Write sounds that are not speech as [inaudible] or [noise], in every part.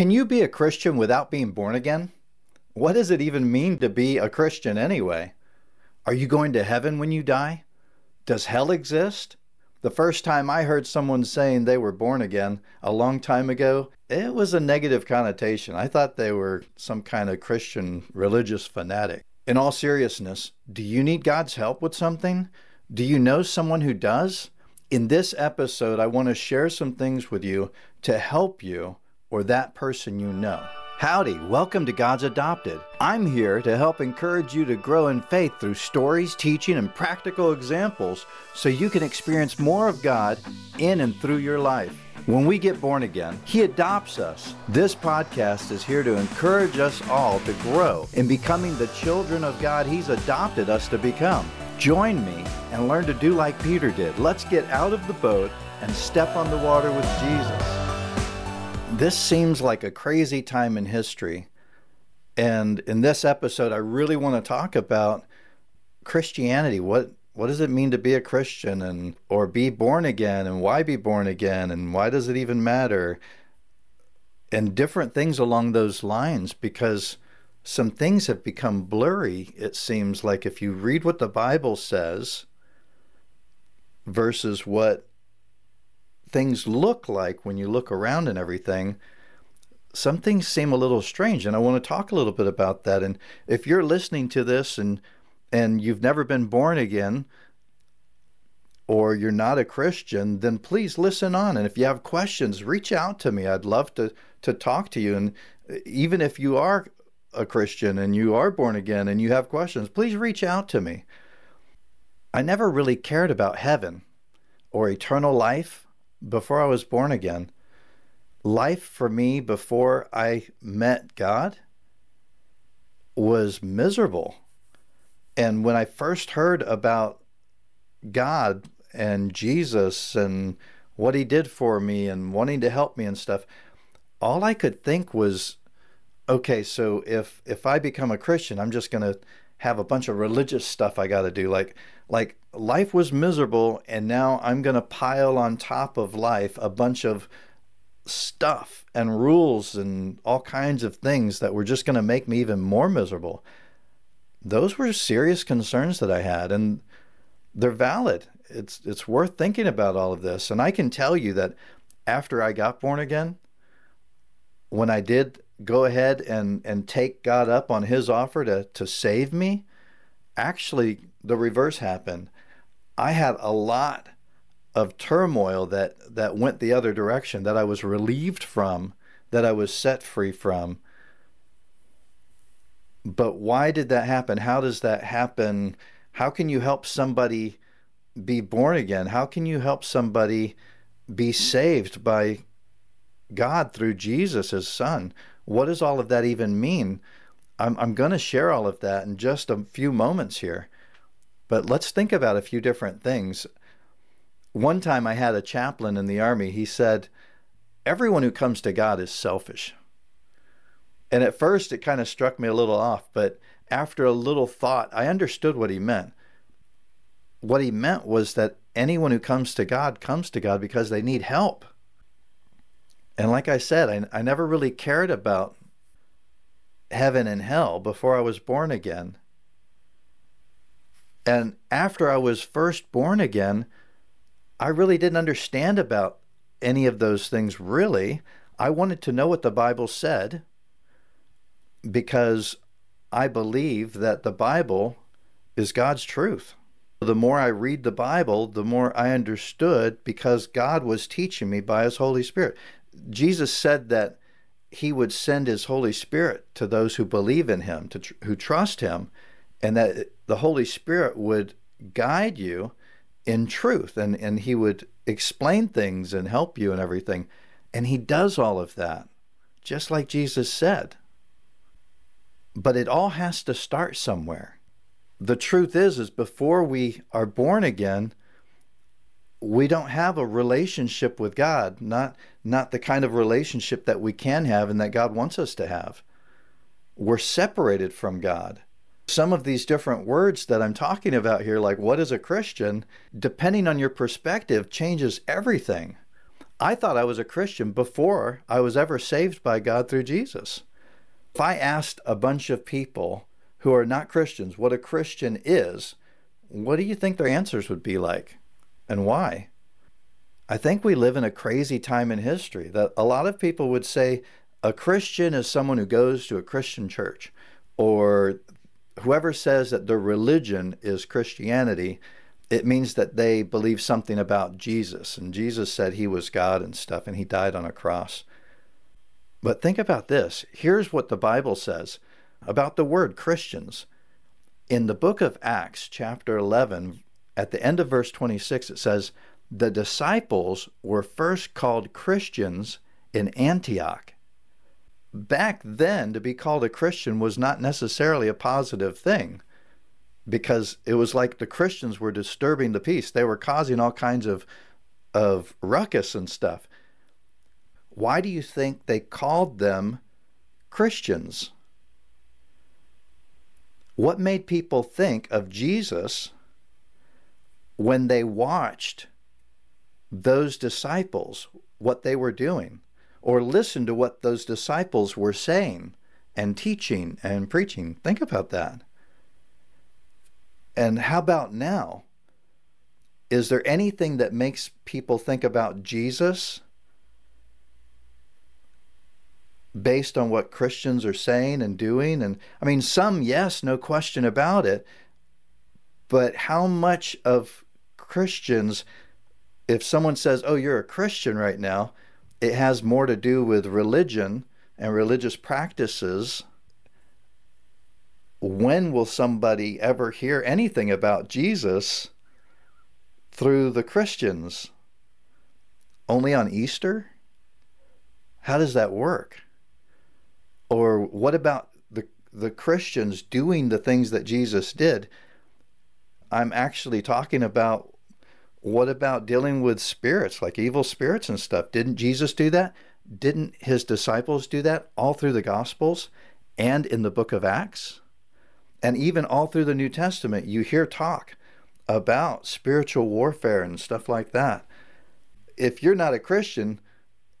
Can you be a Christian without being born again? What does it even mean to be a Christian anyway? Are you going to heaven when you die? Does hell exist? The first time I heard someone saying they were born again a long time ago, it was a negative connotation. I thought they were some kind of Christian religious fanatic. In all seriousness, do you need God's help with something? Do you know someone who does? In this episode, I want to share some things with you to help you or that person you know. Howdy, welcome to God's Adopted. I'm here to help encourage you to grow in faith through stories, teaching, and practical examples so you can experience more of God in and through your life. When we get born again, He adopts us. This podcast is here to encourage us all to grow in becoming the children of God He's adopted us to become. Join me and learn to do like Peter did. Let's get out of the boat and step on the water with Jesus. This seems like a crazy time in history. And in this episode, I really want to talk about Christianity. What what does it mean to be a Christian and or be born again and why be born again and why does it even matter? And different things along those lines because some things have become blurry, it seems like if you read what the Bible says versus what things look like when you look around and everything, some things seem a little strange. And I want to talk a little bit about that. And if you're listening to this and and you've never been born again, or you're not a Christian, then please listen on. And if you have questions, reach out to me. I'd love to to talk to you. And uh, even if you are a Christian and you are born again and you have questions, please reach out to me. I never really cared about heaven or eternal life before I was born again, life for me before I met God was miserable. And when I first heard about God and Jesus and what he did for me and wanting to help me and stuff, all I could think was okay, so if if I become a Christian, I'm just going to have a bunch of religious stuff I got to do like like life was miserable and now I'm going to pile on top of life a bunch of stuff and rules and all kinds of things that were just going to make me even more miserable. Those were serious concerns that I had and they're valid. It's it's worth thinking about all of this and I can tell you that after I got born again when I did go ahead and and take God up on his offer to to save me, actually the reverse happened. I had a lot of turmoil that that went the other direction that I was relieved from, that I was set free from. But why did that happen? How does that happen? How can you help somebody be born again? How can you help somebody be saved by God through Jesus, his son? What does all of that even mean? I'm, I'm going to share all of that in just a few moments here. But let's think about a few different things. One time I had a chaplain in the army, he said, Everyone who comes to God is selfish. And at first it kind of struck me a little off, but after a little thought, I understood what he meant. What he meant was that anyone who comes to God comes to God because they need help. And like I said, I, I never really cared about heaven and hell before I was born again. And after I was first born again, I really didn't understand about any of those things, really. I wanted to know what the Bible said because I believe that the Bible is God's truth. The more I read the Bible, the more I understood because God was teaching me by His Holy Spirit. Jesus said that He would send His Holy Spirit to those who believe in Him, to tr- who trust Him and that the Holy Spirit would guide you in truth and, and he would explain things and help you and everything. And he does all of that, just like Jesus said. But it all has to start somewhere. The truth is, is before we are born again, we don't have a relationship with God, not not the kind of relationship that we can have and that God wants us to have. We're separated from God some of these different words that I'm talking about here, like what is a Christian, depending on your perspective, changes everything. I thought I was a Christian before I was ever saved by God through Jesus. If I asked a bunch of people who are not Christians what a Christian is, what do you think their answers would be like and why? I think we live in a crazy time in history that a lot of people would say a Christian is someone who goes to a Christian church, or whoever says that their religion is Christianity, it means that they believe something about Jesus. And Jesus said he was God and stuff, and he died on a cross. But think about this. Here's what the Bible says about the word Christians. In the book of Acts, chapter 11, at the end of verse 26, it says, the disciples were first called Christians in Antioch. Back then, to be called a Christian was not necessarily a positive thing because it was like the Christians were disturbing the peace. They were causing all kinds of, of ruckus and stuff. Why do you think they called them Christians? What made people think of Jesus when they watched those disciples what they were doing or listened to what those disciples were saying and teaching and preaching. Think about that. And how about now? Is there anything that makes people think about Jesus based on what Christians are saying and doing? And I mean, some, yes, no question about it. But how much of Christians if someone says, "Oh, you're a Christian right now," it has more to do with religion and religious practices. When will somebody ever hear anything about Jesus through the Christians? Only on Easter? How does that work? Or what about the the Christians doing the things that Jesus did? I'm actually talking about what about dealing with spirits, like evil spirits and stuff? Didn't Jesus do that? Didn't his disciples do that all through the Gospels and in the book of Acts? And even all through the New Testament, you hear talk about spiritual warfare and stuff like that. If you're not a Christian,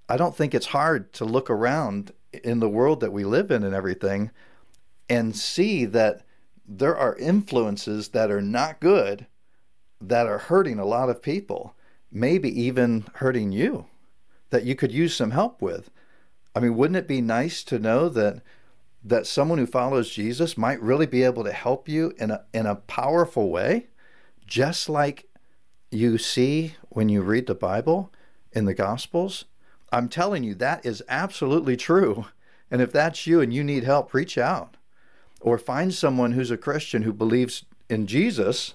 I don't think it's hard to look around in the world that we live in and everything and see that there are influences that are not good that are hurting a lot of people, maybe even hurting you, that you could use some help with. I mean, wouldn't it be nice to know that that someone who follows Jesus might really be able to help you in a in a powerful way, just like you see when you read the Bible in the Gospels? I'm telling you that is absolutely true. And if that's you and you need help, reach out or find someone who's a Christian who believes in Jesus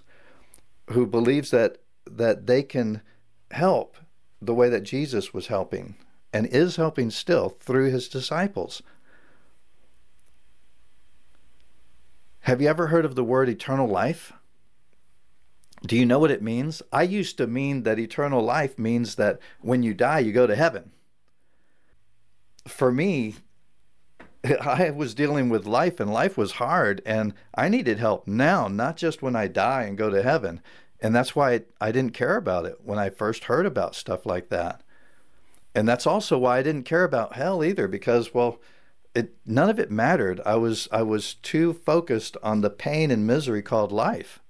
who believes that that they can help the way that Jesus was helping and is helping still through his disciples. Have you ever heard of the word eternal life? Do you know what it means? I used to mean that eternal life means that when you die, you go to heaven. For me, [laughs] I was dealing with life and life was hard and I needed help now, not just when I die and go to heaven. And that's why I didn't care about it when I first heard about stuff like that. And that's also why I didn't care about hell either because well, it none of it mattered. I was I was too focused on the pain and misery called life.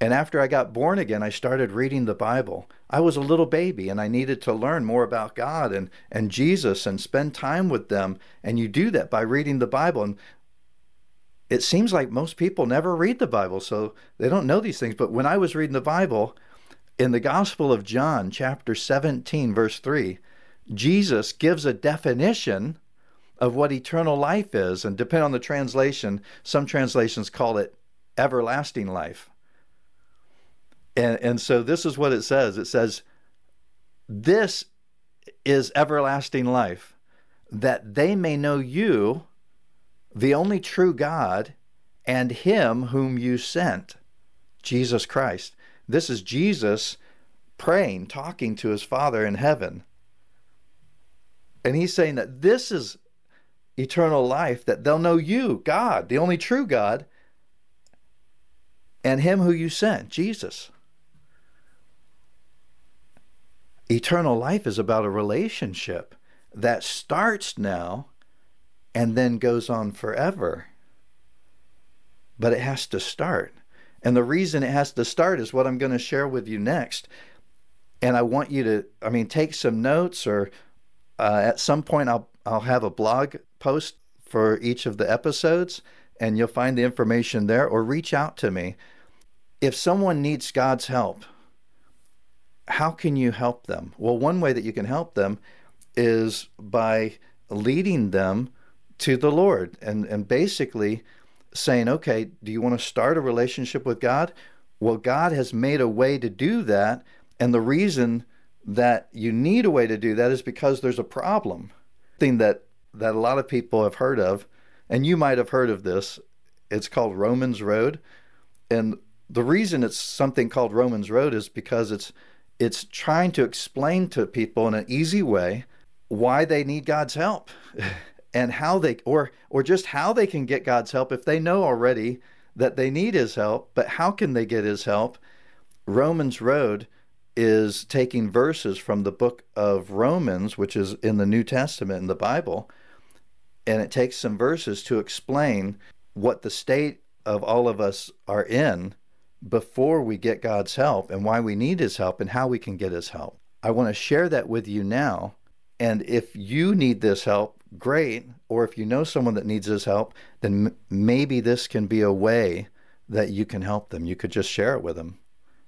And after I got born again, I started reading the Bible. I was a little baby and I needed to learn more about God and, and Jesus and spend time with them. And you do that by reading the Bible. And it seems like most people never read the Bible, so they don't know these things. But when I was reading the Bible, in the Gospel of John, chapter 17, verse 3, Jesus gives a definition of what eternal life is. And depending on the translation, some translations call it everlasting life. And, and so this is what it says it says, This is everlasting life, that they may know you, the only true God, and Him whom you sent, Jesus Christ. This is Jesus praying, talking to his Father in heaven. And he's saying that this is eternal life, that they'll know you, God, the only true God, and Him who you sent, Jesus. Eternal life is about a relationship that starts now and then goes on forever. But it has to start. And the reason it has to start is what I'm going to share with you next. And I want you to, I mean, take some notes or uh, at some point I'll, I'll have a blog post for each of the episodes and you'll find the information there or reach out to me. If someone needs God's help, how can you help them? Well, one way that you can help them is by leading them to the Lord and, and basically saying, okay, do you want to start a relationship with God? Well, God has made a way to do that. And the reason that you need a way to do that is because there's a problem. Thing that, that a lot of people have heard of, and you might have heard of this. It's called Romans Road. And the reason it's something called Romans Road is because it's it's trying to explain to people in an easy way why they need God's help [laughs] and how they or or just how they can get God's help if they know already that they need his help, but how can they get his help? Romans Road is taking verses from the book of Romans, which is in the New Testament in the Bible, and it takes some verses to explain what the state of all of us are in before we get God's help and why we need His help and how we can get His help. I want to share that with you now. And if you need this help, great. Or if you know someone that needs this help, then m- maybe this can be a way that you can help them. You could just share it with them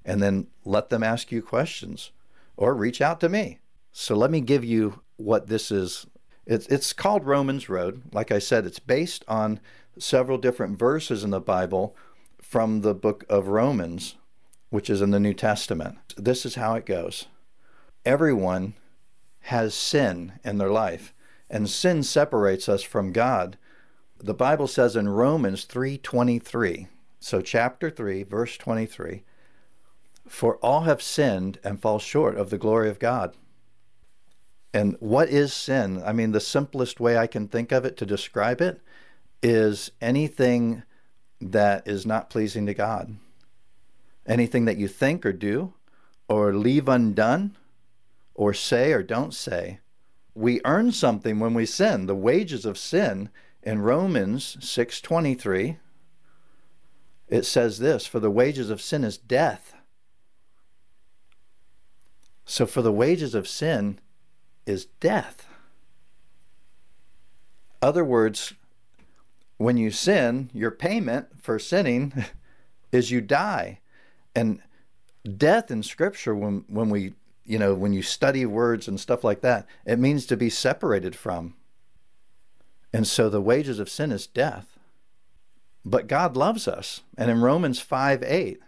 and then let them ask you questions or reach out to me. So let me give you what this is. It's, it's called Romans Road. Like I said, it's based on several different verses in the Bible from the book of Romans, which is in the New Testament. This is how it goes everyone has sin in their life, and sin separates us from God. The Bible says in Romans 3:23, so chapter 3, verse 23, for all have sinned and fall short of the glory of God. And what is sin? I mean, the simplest way I can think of it to describe it is anything that is not pleasing to God. Anything that you think or do or leave undone or say or don't say. We earn something when we sin. The wages of sin in Romans 6:23 it says this, for the wages of sin is death. So for the wages of sin is death. Other words, when you sin, your payment for sinning [laughs] is you die. And death in scripture when when we you know when you study words and stuff like that it means to be separated from. And so the wages of sin is death. But god loves us. And in romans 5 8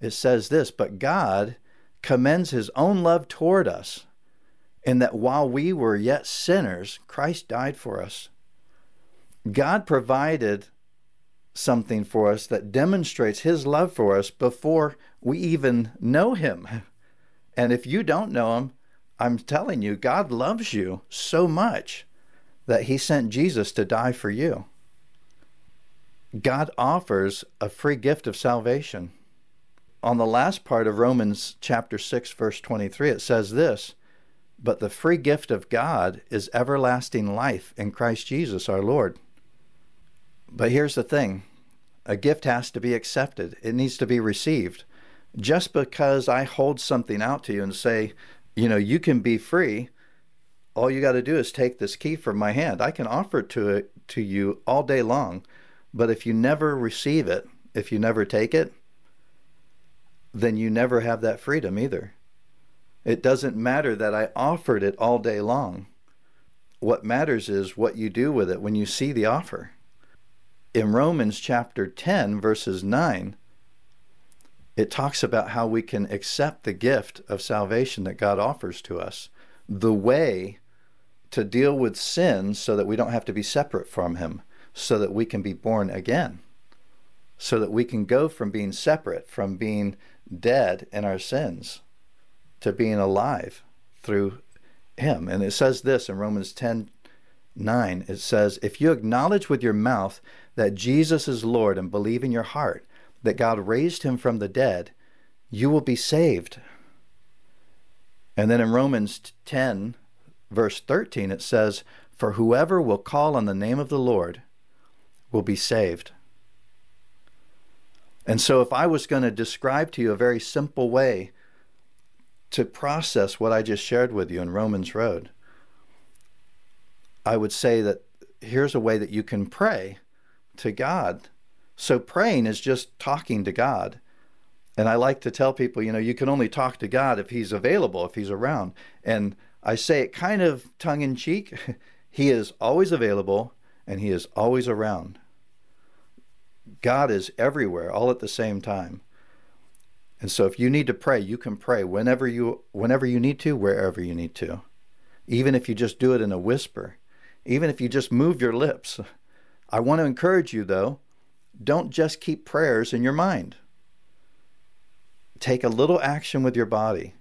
it says this but god commends his own love toward us in that while we were yet sinners christ died for us God provided something for us that demonstrates his love for us before we even know him. And if you don't know him, I'm telling you, God loves you so much that he sent Jesus to die for you. God offers a free gift of salvation. On the last part of Romans chapter 6 verse 23 it says this, but the free gift of God is everlasting life in Christ Jesus our Lord. But here's the thing a gift has to be accepted, it needs to be received. Just because I hold something out to you and say, you know, you can be free, all you got to do is take this key from my hand. I can offer it to it to you all day long, but if you never receive it, if you never take it, then you never have that freedom either. It doesn't matter that I offered it all day long. What matters is what you do with it when you see the offer in Romans chapter 10, verses 9, it talks about how we can accept the gift of salvation that God offers to us. The way to deal with sin so that we don't have to be separate from Him, so that we can be born again, so that we can go from being separate, from being dead in our sins, to being alive through Him. And it says this in Romans 10 9, it says, If you acknowledge with your mouth that Jesus is Lord and believe in your heart that God raised him from the dead, you will be saved. And then in Romans 10, verse 13, it says, For whoever will call on the name of the Lord will be saved. And so, if I was going to describe to you a very simple way to process what I just shared with you in Romans Road, I would say that here's a way that you can pray to God. So, praying is just talking to God. And I like to tell people, you know, you can only talk to God if He's available, if He's around. And I say it kind of tongue in cheek [laughs] He is always available and He is always around. God is everywhere all at the same time. And so if you need to pray, you can pray whenever you whenever you need to, wherever you need to. Even if you just do it in a whisper, even if you just move your lips. [laughs] I want to encourage you though, don't just keep prayers in your mind. Take a little action with your body.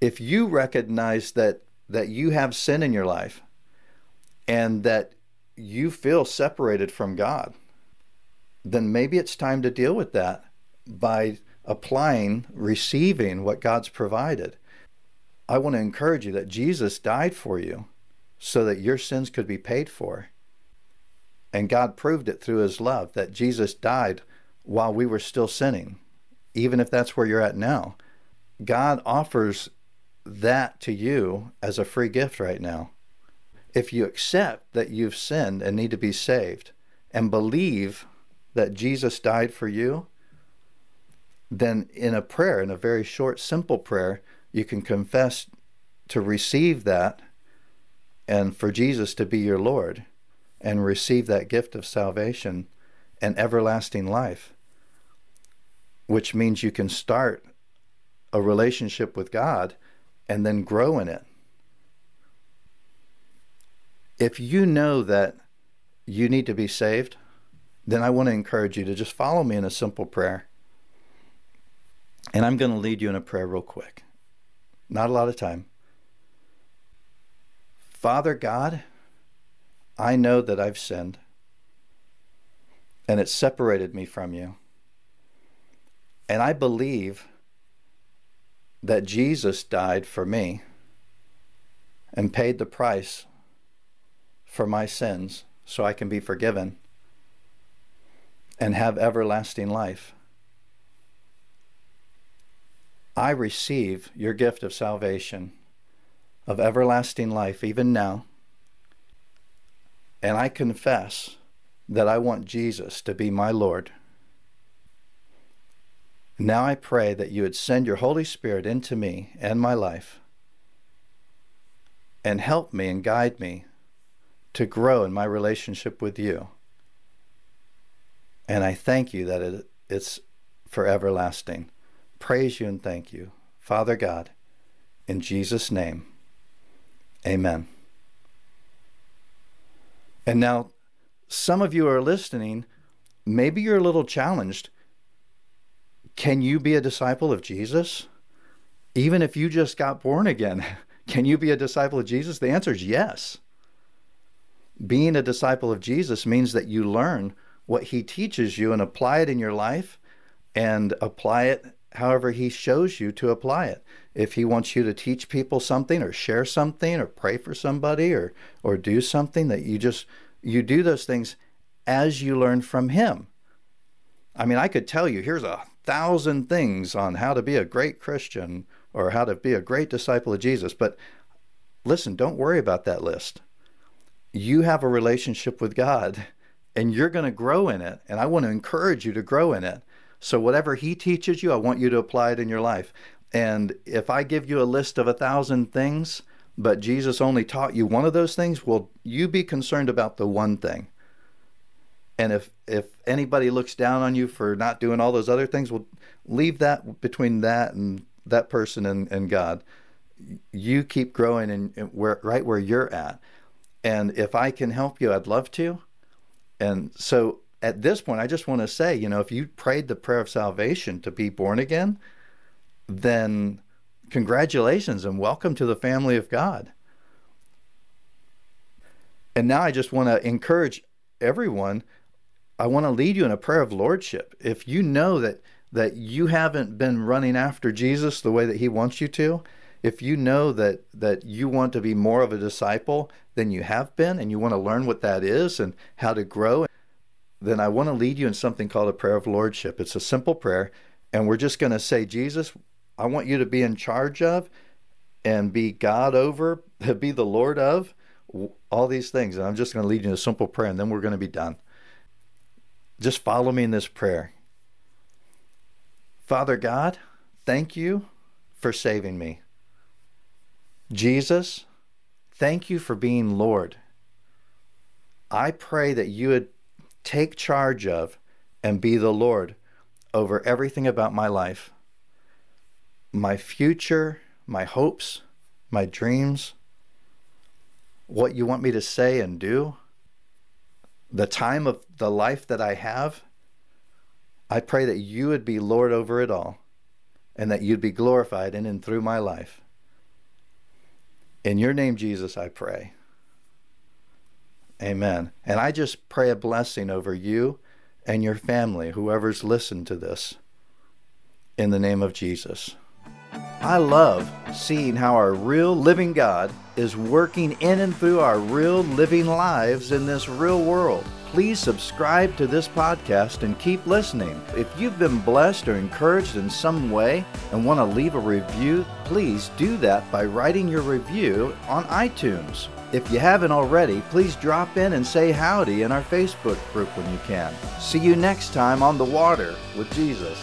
If you recognize that that you have sin in your life and that you feel separated from God, then maybe it's time to deal with that by applying, receiving what God's provided. I want to encourage you that Jesus died for you so that your sins could be paid for. And God proved it through his love that Jesus died while we were still sinning, even if that's where you're at now. God offers that to you as a free gift right now. If you accept that you've sinned and need to be saved and believe that Jesus died for you, then in a prayer, in a very short, simple prayer, you can confess to receive that and for Jesus to be your Lord and receive that gift of salvation and everlasting life, which means you can start a relationship with God and then grow in it. If you know that you need to be saved, then I want to encourage you to just follow me in a simple prayer. And I'm going to lead you in a prayer real quick. Not a lot of time. Father God, I know that I've sinned and it separated me from you. And I believe that Jesus died for me and paid the price for my sins so I can be forgiven and have everlasting life. I receive your gift of salvation, of everlasting life, even now, and I confess that I want Jesus to be my Lord. Now I pray that you would send your Holy Spirit into me and my life and help me and guide me to grow in my relationship with you. And I thank you that it, it's for everlasting. Praise you and thank you, Father God, in Jesus' name. Amen. And now, some of you are listening, maybe you're a little challenged. Can you be a disciple of Jesus? Even if you just got born again, [laughs] can you be a disciple of Jesus? The answer is yes. Being a disciple of Jesus means that you learn what he teaches you and apply it in your life and apply it however he shows you to apply it. If he wants you to teach people something or share something or pray for somebody or or do something that you just you do those things as you learn from him. I mean, I could tell you here's a thousand things on how to be a great Christian or how to be a great disciple of Jesus, but listen, don't worry about that list. You have a relationship with God and you're going to grow in it. And I want to encourage you to grow in it. So, whatever He teaches you, I want you to apply it in your life. And if I give you a list of a thousand things, but Jesus only taught you one of those things, will you be concerned about the one thing? And if if anybody looks down on you for not doing all those other things, well, leave that between that and that person and, and God. You keep growing and where right where you're at. And if I can help you, I'd love to. And so at this point, I just want to say, you know, if you prayed the prayer of salvation to be born again, then congratulations and welcome to the family of God. And now I just want to encourage everyone. I want to lead you in a prayer of lordship. If you know that that you haven't been running after Jesus the way that he wants you to, if you know that that you want to be more of a disciple than you have been and you want to learn what that is and how to grow, then I want to lead you in something called a prayer of lordship. It's a simple prayer and we're just going to say, Jesus, I want you to be in charge of and be God over, [laughs] be the Lord of all these things. And I'm just going to lead you in a simple prayer and then we're going to be done. Just follow me in this prayer. Father God, thank you for saving me. Jesus, thank you for being Lord. I pray that you would take charge of and be the Lord over everything about my life my future, my hopes, my dreams, what you want me to say and do, the time of the life that I have. I pray that you would be Lord over it all and that you'd be glorified in and through my life. In your name, Jesus, I pray. Amen. And I just pray a blessing over you and your family, whoever's listened to this, in the name of Jesus. I love seeing how our real living God is working in and through our real living lives in this real world. Please subscribe to this podcast and keep listening. If you've been blessed or encouraged in some way and want to leave a review, please do that by writing your review on iTunes. If you haven't already, please drop in and say howdy in our Facebook group when you can. See you next time on The Water with Jesus.